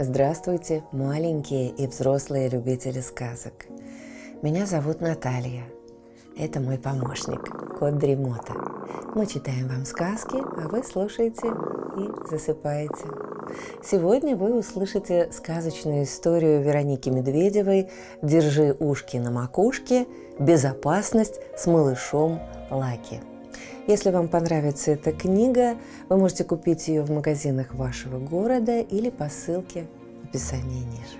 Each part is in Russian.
Здравствуйте, маленькие и взрослые любители сказок. Меня зовут Наталья. Это мой помощник, кот Дремота. Мы читаем вам сказки, а вы слушаете и засыпаете. Сегодня вы услышите сказочную историю Вероники Медведевой «Держи ушки на макушке. Безопасность с малышом Лаки». Если вам понравится эта книга, вы можете купить ее в магазинах вашего города или по ссылке в описании ниже.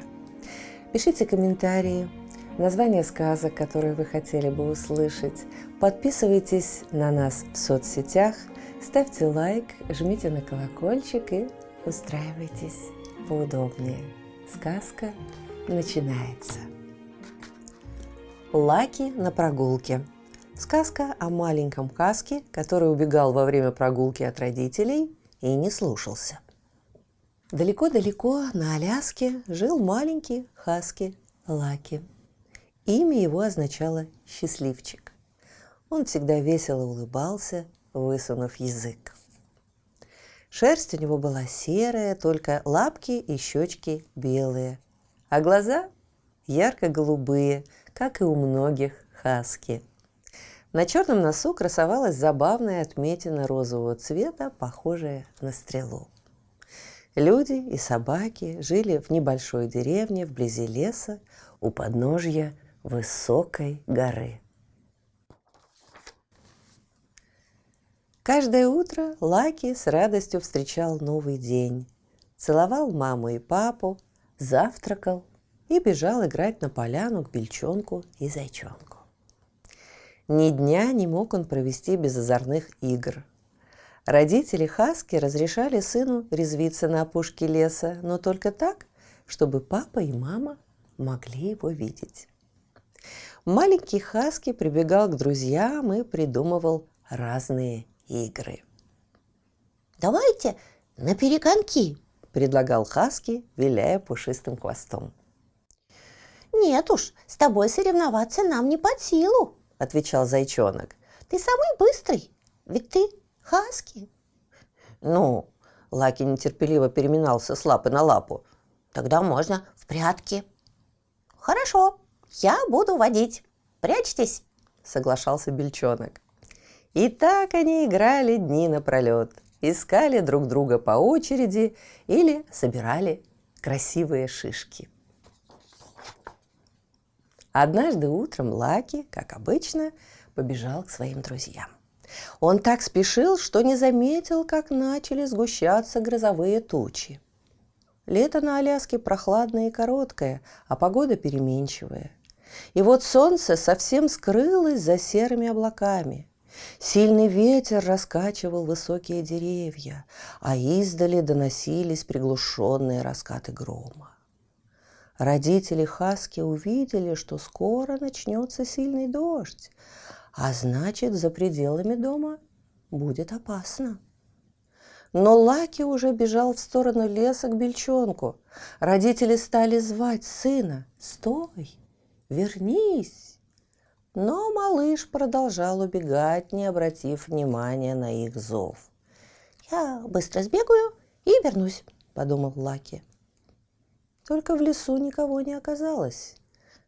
Пишите комментарии, названия сказок, которые вы хотели бы услышать. Подписывайтесь на нас в соцсетях, ставьте лайк, жмите на колокольчик и устраивайтесь поудобнее. Сказка начинается. Лаки на прогулке – Сказка о маленьком Хаске, который убегал во время прогулки от родителей и не слушался. Далеко-далеко на Аляске жил маленький Хаски Лаки. Имя его означало «счастливчик». Он всегда весело улыбался, высунув язык. Шерсть у него была серая, только лапки и щечки белые, а глаза ярко-голубые, как и у многих хаски – на черном носу красовалась забавная отметина розового цвета, похожая на стрелу. Люди и собаки жили в небольшой деревне вблизи леса у подножья высокой горы. Каждое утро Лаки с радостью встречал новый день, целовал маму и папу, завтракал и бежал играть на поляну к бельчонку и зайчонку. Ни дня не мог он провести без озорных игр. Родители Хаски разрешали сыну резвиться на опушке леса, но только так, чтобы папа и мама могли его видеть. Маленький Хаски прибегал к друзьям и придумывал разные игры. «Давайте на перегонки», – предлагал Хаски, виляя пушистым хвостом. «Нет уж, с тобой соревноваться нам не под силу», – отвечал зайчонок. «Ты самый быстрый, ведь ты хаски». «Ну?» – Лаки нетерпеливо переминался с лапы на лапу. «Тогда можно в прятки». «Хорошо, я буду водить. Прячьтесь», – соглашался Бельчонок. И так они играли дни напролет, искали друг друга по очереди или собирали красивые шишки – Однажды утром Лаки, как обычно, побежал к своим друзьям. Он так спешил, что не заметил, как начали сгущаться грозовые тучи. Лето на Аляске прохладное и короткое, а погода переменчивая. И вот солнце совсем скрылось за серыми облаками. Сильный ветер раскачивал высокие деревья, а издали доносились приглушенные раскаты грома. Родители Хаски увидели, что скоро начнется сильный дождь, а значит, за пределами дома будет опасно. Но Лаки уже бежал в сторону леса к бельчонку. Родители стали звать сына. «Стой! Вернись!» Но малыш продолжал убегать, не обратив внимания на их зов. «Я быстро сбегаю и вернусь», — подумал Лаки. Только в лесу никого не оказалось.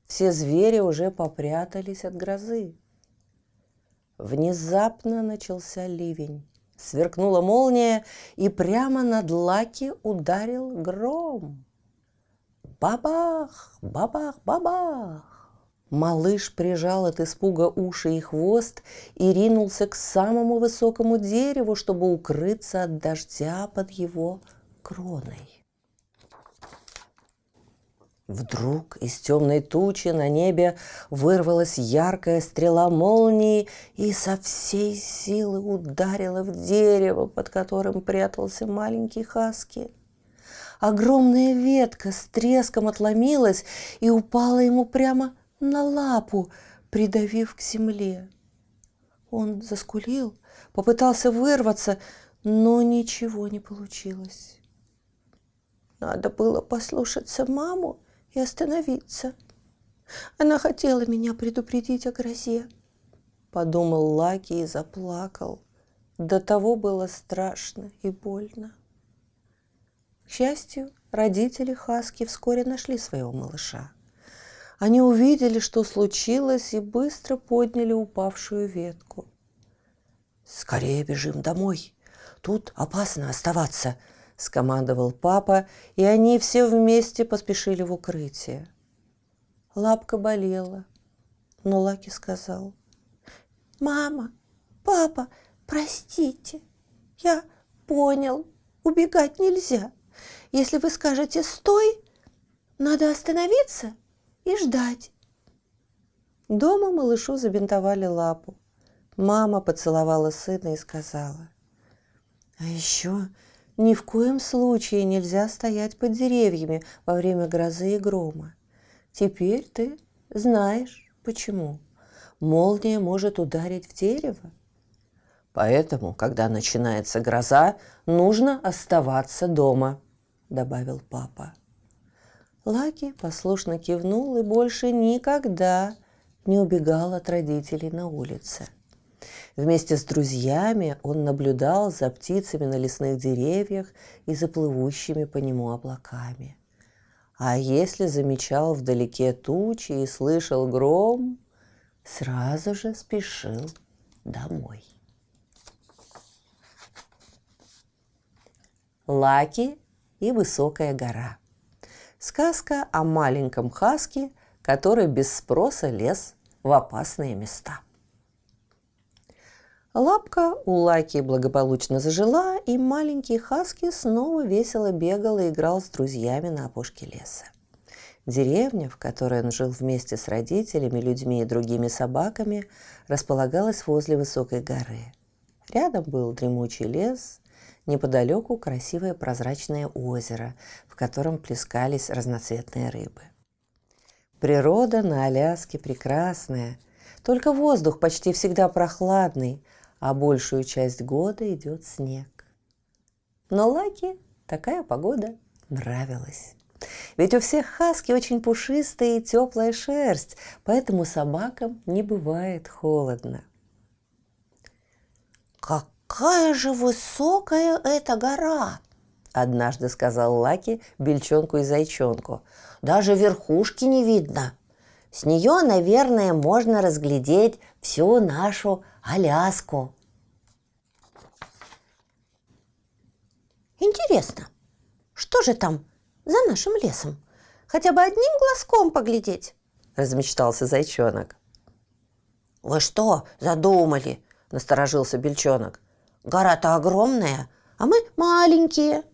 Все звери уже попрятались от грозы. Внезапно начался ливень. Сверкнула молния, и прямо над Лаки ударил гром. Бабах, бабах, бабах! Малыш прижал от испуга уши и хвост и ринулся к самому высокому дереву, чтобы укрыться от дождя под его кроной. Вдруг из темной тучи на небе вырвалась яркая стрела молнии и со всей силы ударила в дерево, под которым прятался маленький хаски. Огромная ветка с треском отломилась и упала ему прямо на лапу, придавив к земле. Он заскулил, попытался вырваться, но ничего не получилось. Надо было послушаться маму и остановиться. Она хотела меня предупредить о грозе. Подумал Лаки и заплакал. До того было страшно и больно. К счастью, родители Хаски вскоре нашли своего малыша. Они увидели, что случилось, и быстро подняли упавшую ветку. «Скорее бежим домой. Тут опасно оставаться», – скомандовал папа, и они все вместе поспешили в укрытие. Лапка болела, но Лаки сказал. «Мама, папа, простите, я понял, убегать нельзя. Если вы скажете «стой», надо остановиться и ждать. Дома малышу забинтовали лапу. Мама поцеловала сына и сказала, «А еще ни в коем случае нельзя стоять под деревьями во время грозы и грома. Теперь ты знаешь, почему. Молния может ударить в дерево. Поэтому, когда начинается гроза, нужно оставаться дома», – добавил папа. Лаки послушно кивнул и больше никогда не убегал от родителей на улице. Вместе с друзьями он наблюдал за птицами на лесных деревьях и за плывущими по нему облаками. А если замечал вдалеке тучи и слышал гром, сразу же спешил домой. Лаки и высокая гора. Сказка о маленьком хаске, который без спроса лез в опасные места. Лапка у Лаки благополучно зажила, и маленький хаски снова весело бегал и играл с друзьями на опушке леса. Деревня, в которой он жил вместе с родителями, людьми и другими собаками, располагалась возле высокой горы. Рядом был дремучий лес, неподалеку красивое прозрачное озеро, в котором плескались разноцветные рыбы. Природа на Аляске прекрасная, только воздух почти всегда прохладный, а большую часть года идет снег. Но Лаки такая погода нравилась. Ведь у всех хаски очень пушистая и теплая шерсть, поэтому собакам не бывает холодно. «Какая же высокая эта гора!» – однажды сказал Лаки бельчонку и зайчонку. «Даже верхушки не видно. С нее, наверное, можно разглядеть всю нашу Аляску». «Интересно, что же там за нашим лесом? Хотя бы одним глазком поглядеть?» – размечтался зайчонок. «Вы что задумали?» – насторожился бельчонок. Гора-то огромная, а мы маленькие.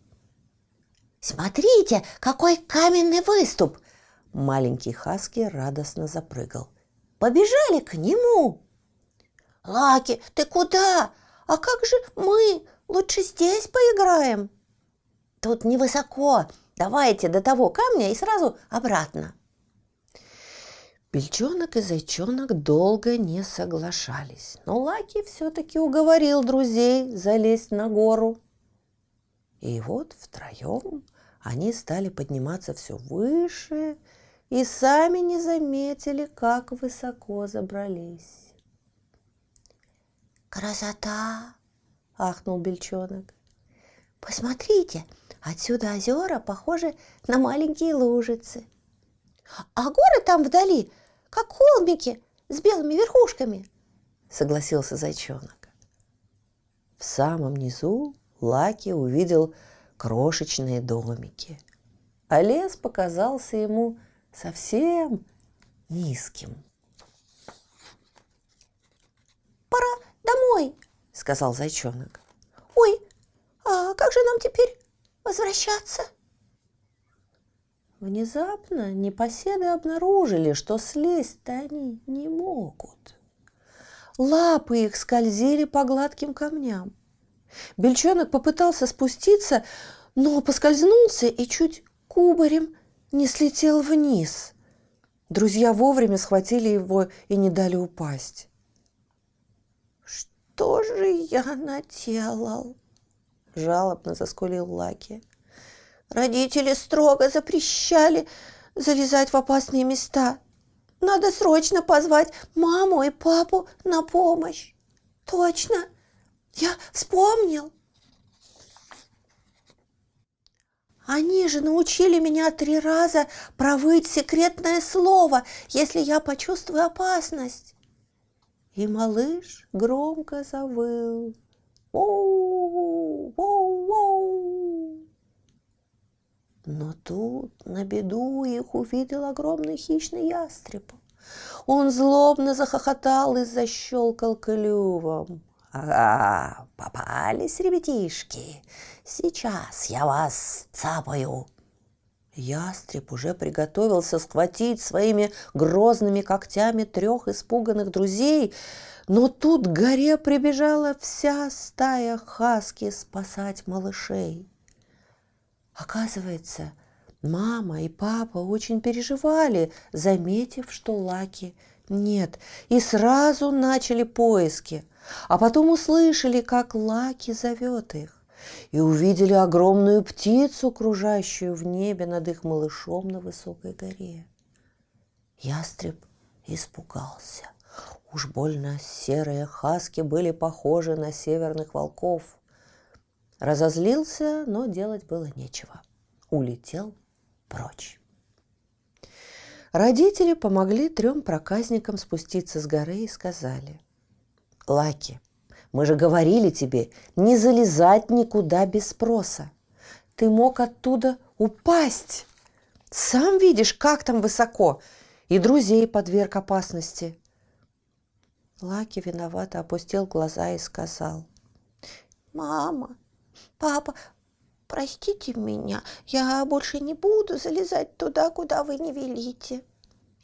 Смотрите, какой каменный выступ! Маленький Хаски радостно запрыгал. Побежали к нему. Лаки, ты куда? А как же мы? Лучше здесь поиграем. Тут невысоко. Давайте до того камня и сразу обратно. Бельчонок и Зайчонок долго не соглашались, но Лаки все-таки уговорил друзей залезть на гору. И вот втроем они стали подниматься все выше и сами не заметили, как высоко забрались. «Красота!» – ахнул Бельчонок. «Посмотрите, отсюда озера похожи на маленькие лужицы. А горы там вдали – как холмики с белыми верхушками», — согласился зайчонок. В самом низу Лаки увидел крошечные домики, а лес показался ему совсем низким. «Пора домой», — сказал зайчонок. «Ой, а как же нам теперь возвращаться?» Внезапно непоседы обнаружили, что слезть-то они не могут. Лапы их скользили по гладким камням. Бельчонок попытался спуститься, но поскользнулся и чуть кубарем не слетел вниз. Друзья вовремя схватили его и не дали упасть. «Что же я наделал?» – жалобно заскулил Лаки. Родители строго запрещали залезать в опасные места. надо срочно позвать маму и папу на помощь. Точно, я вспомнил. Они же научили меня три раза провыть секретное слово, если я почувствую опасность. И малыш громко завыл. Воу, воу, воу. Но тут на беду их увидел огромный хищный ястреб. Он злобно захохотал и защелкал клювом. «Ага, попались, ребятишки! Сейчас я вас цапаю!» Ястреб уже приготовился схватить своими грозными когтями трех испуганных друзей, но тут к горе прибежала вся стая хаски спасать малышей. Оказывается, мама и папа очень переживали, заметив, что Лаки нет, и сразу начали поиски, а потом услышали, как Лаки зовет их, и увидели огромную птицу, кружащую в небе над их малышом на высокой горе. Ястреб испугался. Уж больно серые хаски были похожи на северных волков. Разозлился, но делать было нечего. Улетел прочь. Родители помогли трем проказникам спуститься с горы и сказали, «Лаки, мы же говорили тебе не залезать никуда без спроса. Ты мог оттуда упасть. Сам видишь, как там высоко, и друзей подверг опасности». Лаки виновато опустил глаза и сказал, «Мама, Папа, простите меня, я больше не буду залезать туда, куда вы не велите.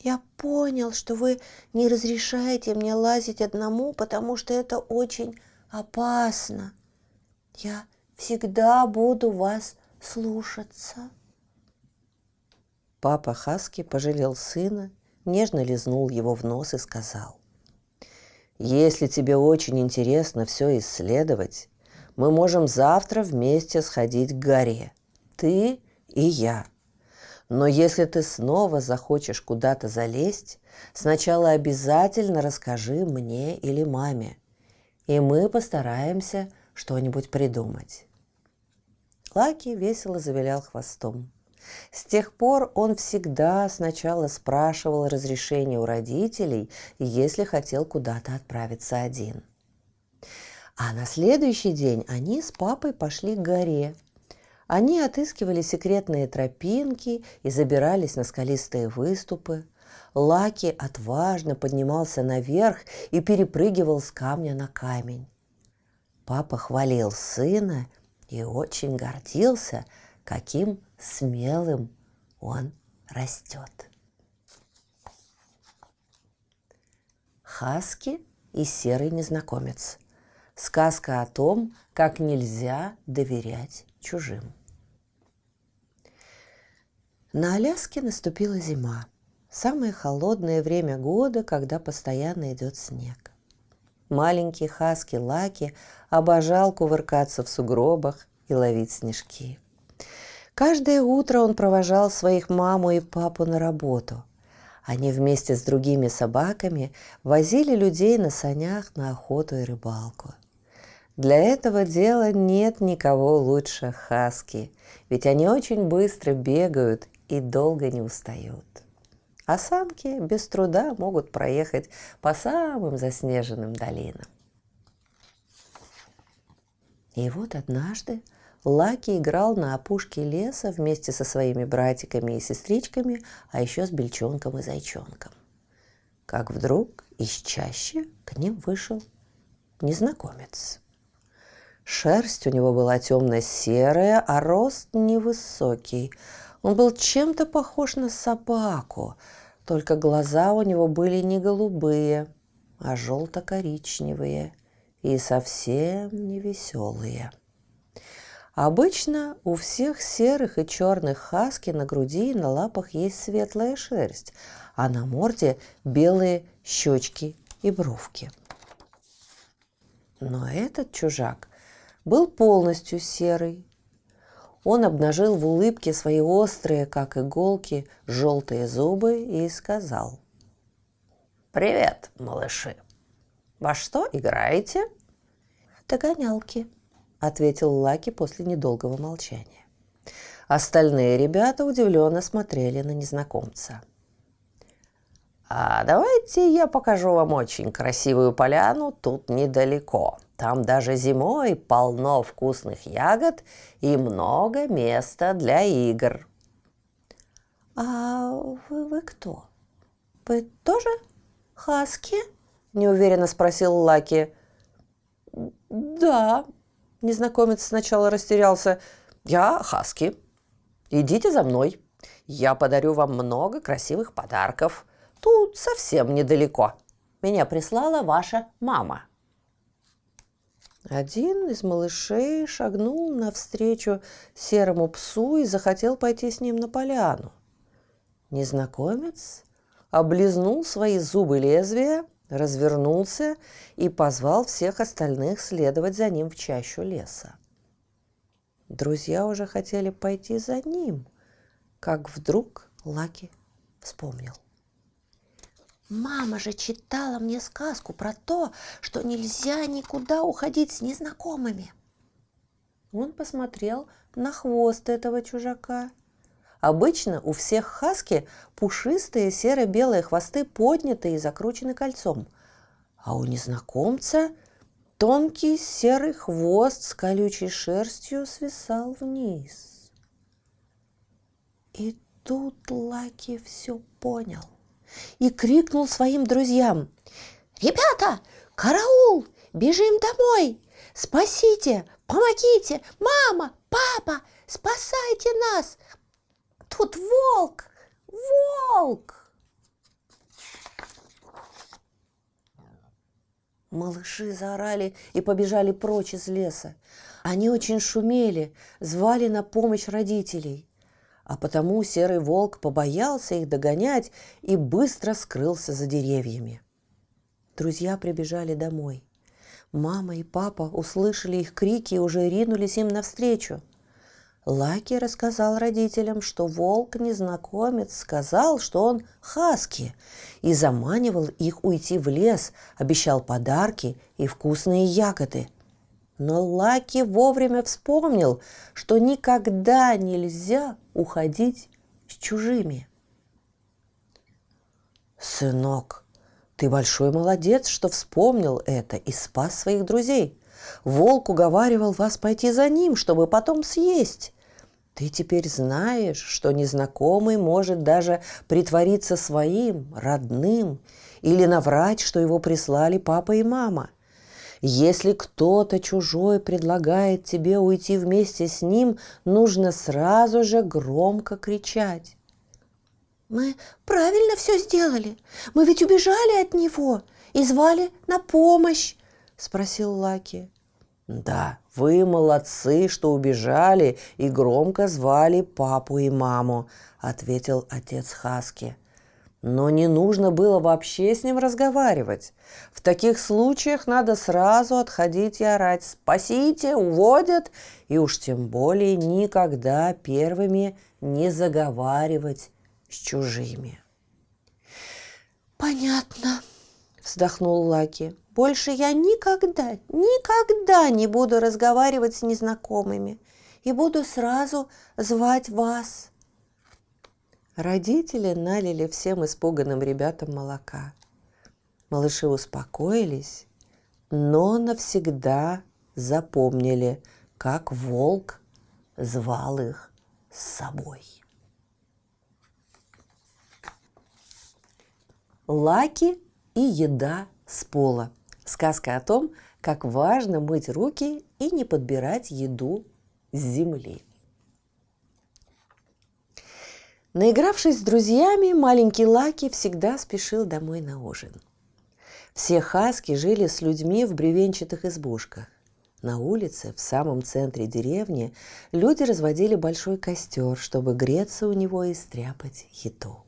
Я понял, что вы не разрешаете мне лазить одному, потому что это очень опасно. Я всегда буду вас слушаться. Папа Хаски пожалел сына, нежно лизнул его в нос и сказал, «Если тебе очень интересно все исследовать, мы можем завтра вместе сходить к горе. Ты и я. Но если ты снова захочешь куда-то залезть, сначала обязательно расскажи мне или маме. И мы постараемся что-нибудь придумать. Лаки весело завилял хвостом. С тех пор он всегда сначала спрашивал разрешение у родителей, если хотел куда-то отправиться один – а на следующий день они с папой пошли к горе. Они отыскивали секретные тропинки и забирались на скалистые выступы. Лаки отважно поднимался наверх и перепрыгивал с камня на камень. Папа хвалил сына и очень гордился, каким смелым он растет. Хаски и серый незнакомец. Сказка о том, как нельзя доверять чужим. На Аляске наступила зима. Самое холодное время года, когда постоянно идет снег. Маленький хаски Лаки обожал кувыркаться в сугробах и ловить снежки. Каждое утро он провожал своих маму и папу на работу. Они вместе с другими собаками возили людей на санях на охоту и рыбалку. Для этого дела нет никого лучше хаски, ведь они очень быстро бегают и долго не устают. А самки без труда могут проехать по самым заснеженным долинам. И вот однажды Лаки играл на опушке леса вместе со своими братиками и сестричками, а еще с бельчонком и зайчонком. Как вдруг из чащи к ним вышел незнакомец. Шерсть у него была темно-серая, а рост невысокий. Он был чем-то похож на собаку, только глаза у него были не голубые, а желто-коричневые и совсем не веселые. Обычно у всех серых и черных хаски на груди и на лапах есть светлая шерсть, а на морде белые щечки и бровки. Но этот чужак был полностью серый. Он обнажил в улыбке свои острые, как иголки, желтые зубы и сказал. «Привет, малыши! Во что играете?» «Догонялки», — ответил Лаки после недолгого молчания. Остальные ребята удивленно смотрели на незнакомца. «А давайте я покажу вам очень красивую поляну тут недалеко. Там даже зимой полно вкусных ягод и много места для игр». «А вы, вы кто? Вы тоже хаски?» – неуверенно спросил Лаки. «Да», – незнакомец сначала растерялся. «Я хаски. Идите за мной. Я подарю вам много красивых подарков. Тут совсем недалеко. Меня прислала ваша мама». Один из малышей шагнул навстречу серому псу и захотел пойти с ним на поляну. Незнакомец облизнул свои зубы лезвия, развернулся и позвал всех остальных следовать за ним в чащу леса. Друзья уже хотели пойти за ним, как вдруг Лаки вспомнил. Мама же читала мне сказку про то, что нельзя никуда уходить с незнакомыми. Он посмотрел на хвост этого чужака – Обычно у всех хаски пушистые серо-белые хвосты подняты и закручены кольцом, а у незнакомца тонкий серый хвост с колючей шерстью свисал вниз. И тут Лаки все понял и крикнул своим друзьям. «Ребята, караул! Бежим домой! Спасите! Помогите! Мама! Папа! Спасайте нас! Тут волк! Волк!» Малыши заорали и побежали прочь из леса. Они очень шумели, звали на помощь родителей. А потому серый волк побоялся их догонять и быстро скрылся за деревьями. Друзья прибежали домой. Мама и папа услышали их крики и уже ринулись им навстречу – Лаки рассказал родителям, что волк-незнакомец сказал, что он хаски, и заманивал их уйти в лес, обещал подарки и вкусные ягоды. Но Лаки вовремя вспомнил, что никогда нельзя уходить с чужими. «Сынок, ты большой молодец, что вспомнил это и спас своих друзей», Волк уговаривал вас пойти за ним, чтобы потом съесть. Ты теперь знаешь, что незнакомый может даже притвориться своим, родным, или наврать, что его прислали папа и мама. Если кто-то чужой предлагает тебе уйти вместе с ним, нужно сразу же громко кричать. «Мы правильно все сделали. Мы ведь убежали от него и звали на помощь», – спросил Лаки. Да, вы молодцы, что убежали и громко звали папу и маму, ответил отец Хаски. Но не нужно было вообще с ним разговаривать. В таких случаях надо сразу отходить и орать «Спасите! Уводят!» и уж тем более никогда первыми не заговаривать с чужими. «Понятно», – вздохнул Лаки. Больше я никогда, никогда не буду разговаривать с незнакомыми и буду сразу звать вас. Родители налили всем испуганным ребятам молока. Малыши успокоились, но навсегда запомнили, как волк звал их с собой. Лаки и еда с пола – Сказка о том, как важно мыть руки и не подбирать еду с земли. Наигравшись с друзьями, маленький Лаки всегда спешил домой на ужин. Все хаски жили с людьми в бревенчатых избушках. На улице, в самом центре деревни, люди разводили большой костер, чтобы греться у него и стряпать еду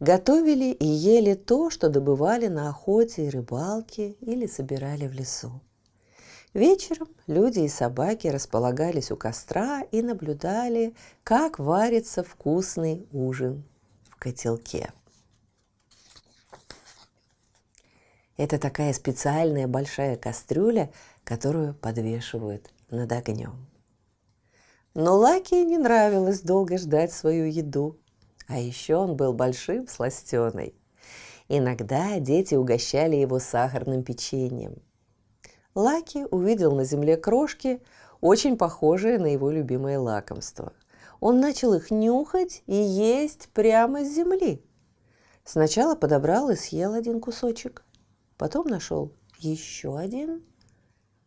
готовили и ели то, что добывали на охоте и рыбалке или собирали в лесу. Вечером люди и собаки располагались у костра и наблюдали, как варится вкусный ужин в котелке. Это такая специальная большая кастрюля, которую подвешивают над огнем. Но Лаки не нравилось долго ждать свою еду. А еще он был большим сластеной. Иногда дети угощали его сахарным печеньем. Лаки увидел на земле крошки, очень похожие на его любимое лакомство. Он начал их нюхать и есть прямо с земли. Сначала подобрал и съел один кусочек, потом нашел еще один,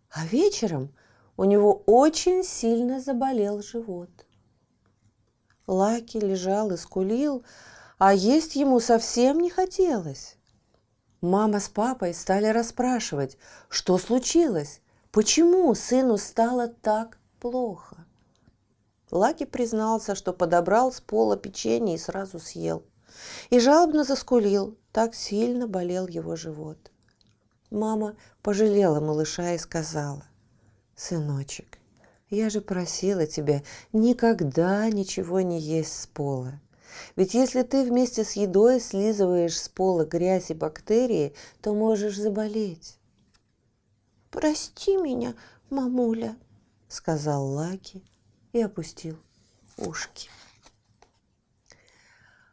а вечером у него очень сильно заболел живот. Лаки лежал и скулил, а есть ему совсем не хотелось. Мама с папой стали расспрашивать, что случилось, почему сыну стало так плохо. Лаки признался, что подобрал с пола печенье и сразу съел. И жалобно заскулил, так сильно болел его живот. Мама пожалела малыша и сказала, «Сыночек, я же просила тебя никогда ничего не есть с пола. Ведь если ты вместе с едой слизываешь с пола грязь и бактерии, то можешь заболеть. «Прости меня, мамуля», — сказал Лаки и опустил ушки.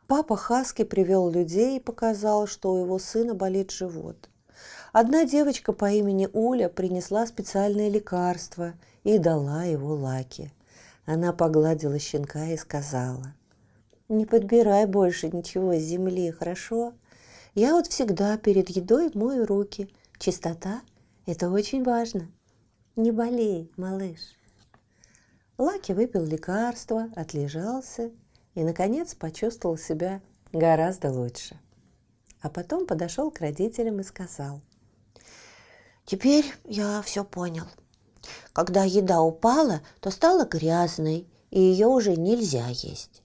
Папа Хаски привел людей и показал, что у его сына болит живот. Одна девочка по имени Уля принесла специальное лекарство и дала его Лаки. Она погладила щенка и сказала, «Не подбирай больше ничего с земли, хорошо? Я вот всегда перед едой мою руки. Чистота – это очень важно. Не болей, малыш». Лаки выпил лекарство, отлежался и, наконец, почувствовал себя гораздо лучше. А потом подошел к родителям и сказал, «Теперь я все понял. Когда еда упала, то стала грязной, и ее уже нельзя есть.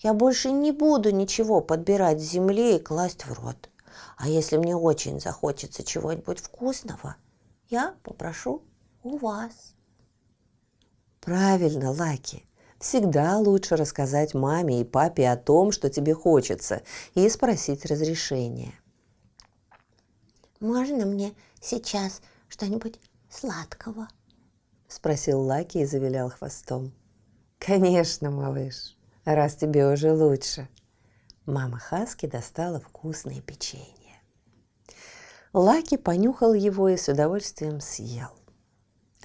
Я больше не буду ничего подбирать с земли и класть в рот. А если мне очень захочется чего-нибудь вкусного, я попрошу у вас. Правильно, Лаки. Всегда лучше рассказать маме и папе о том, что тебе хочется, и спросить разрешения. Можно мне сейчас что-нибудь сладкого? Спросил Лаки и завилял хвостом. Конечно, малыш, раз тебе уже лучше. Мама Хаски достала вкусное печенье. Лаки понюхал его и с удовольствием съел.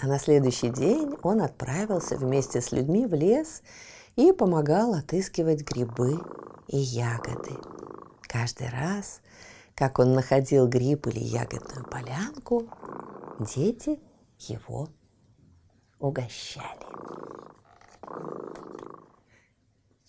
А на следующий день он отправился вместе с людьми в лес и помогал отыскивать грибы и ягоды. Каждый раз, как он находил гриб или ягодную полянку, дети его угощали.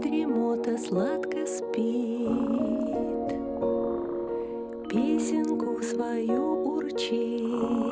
Дремота сладко спит, Песенку свою урчит.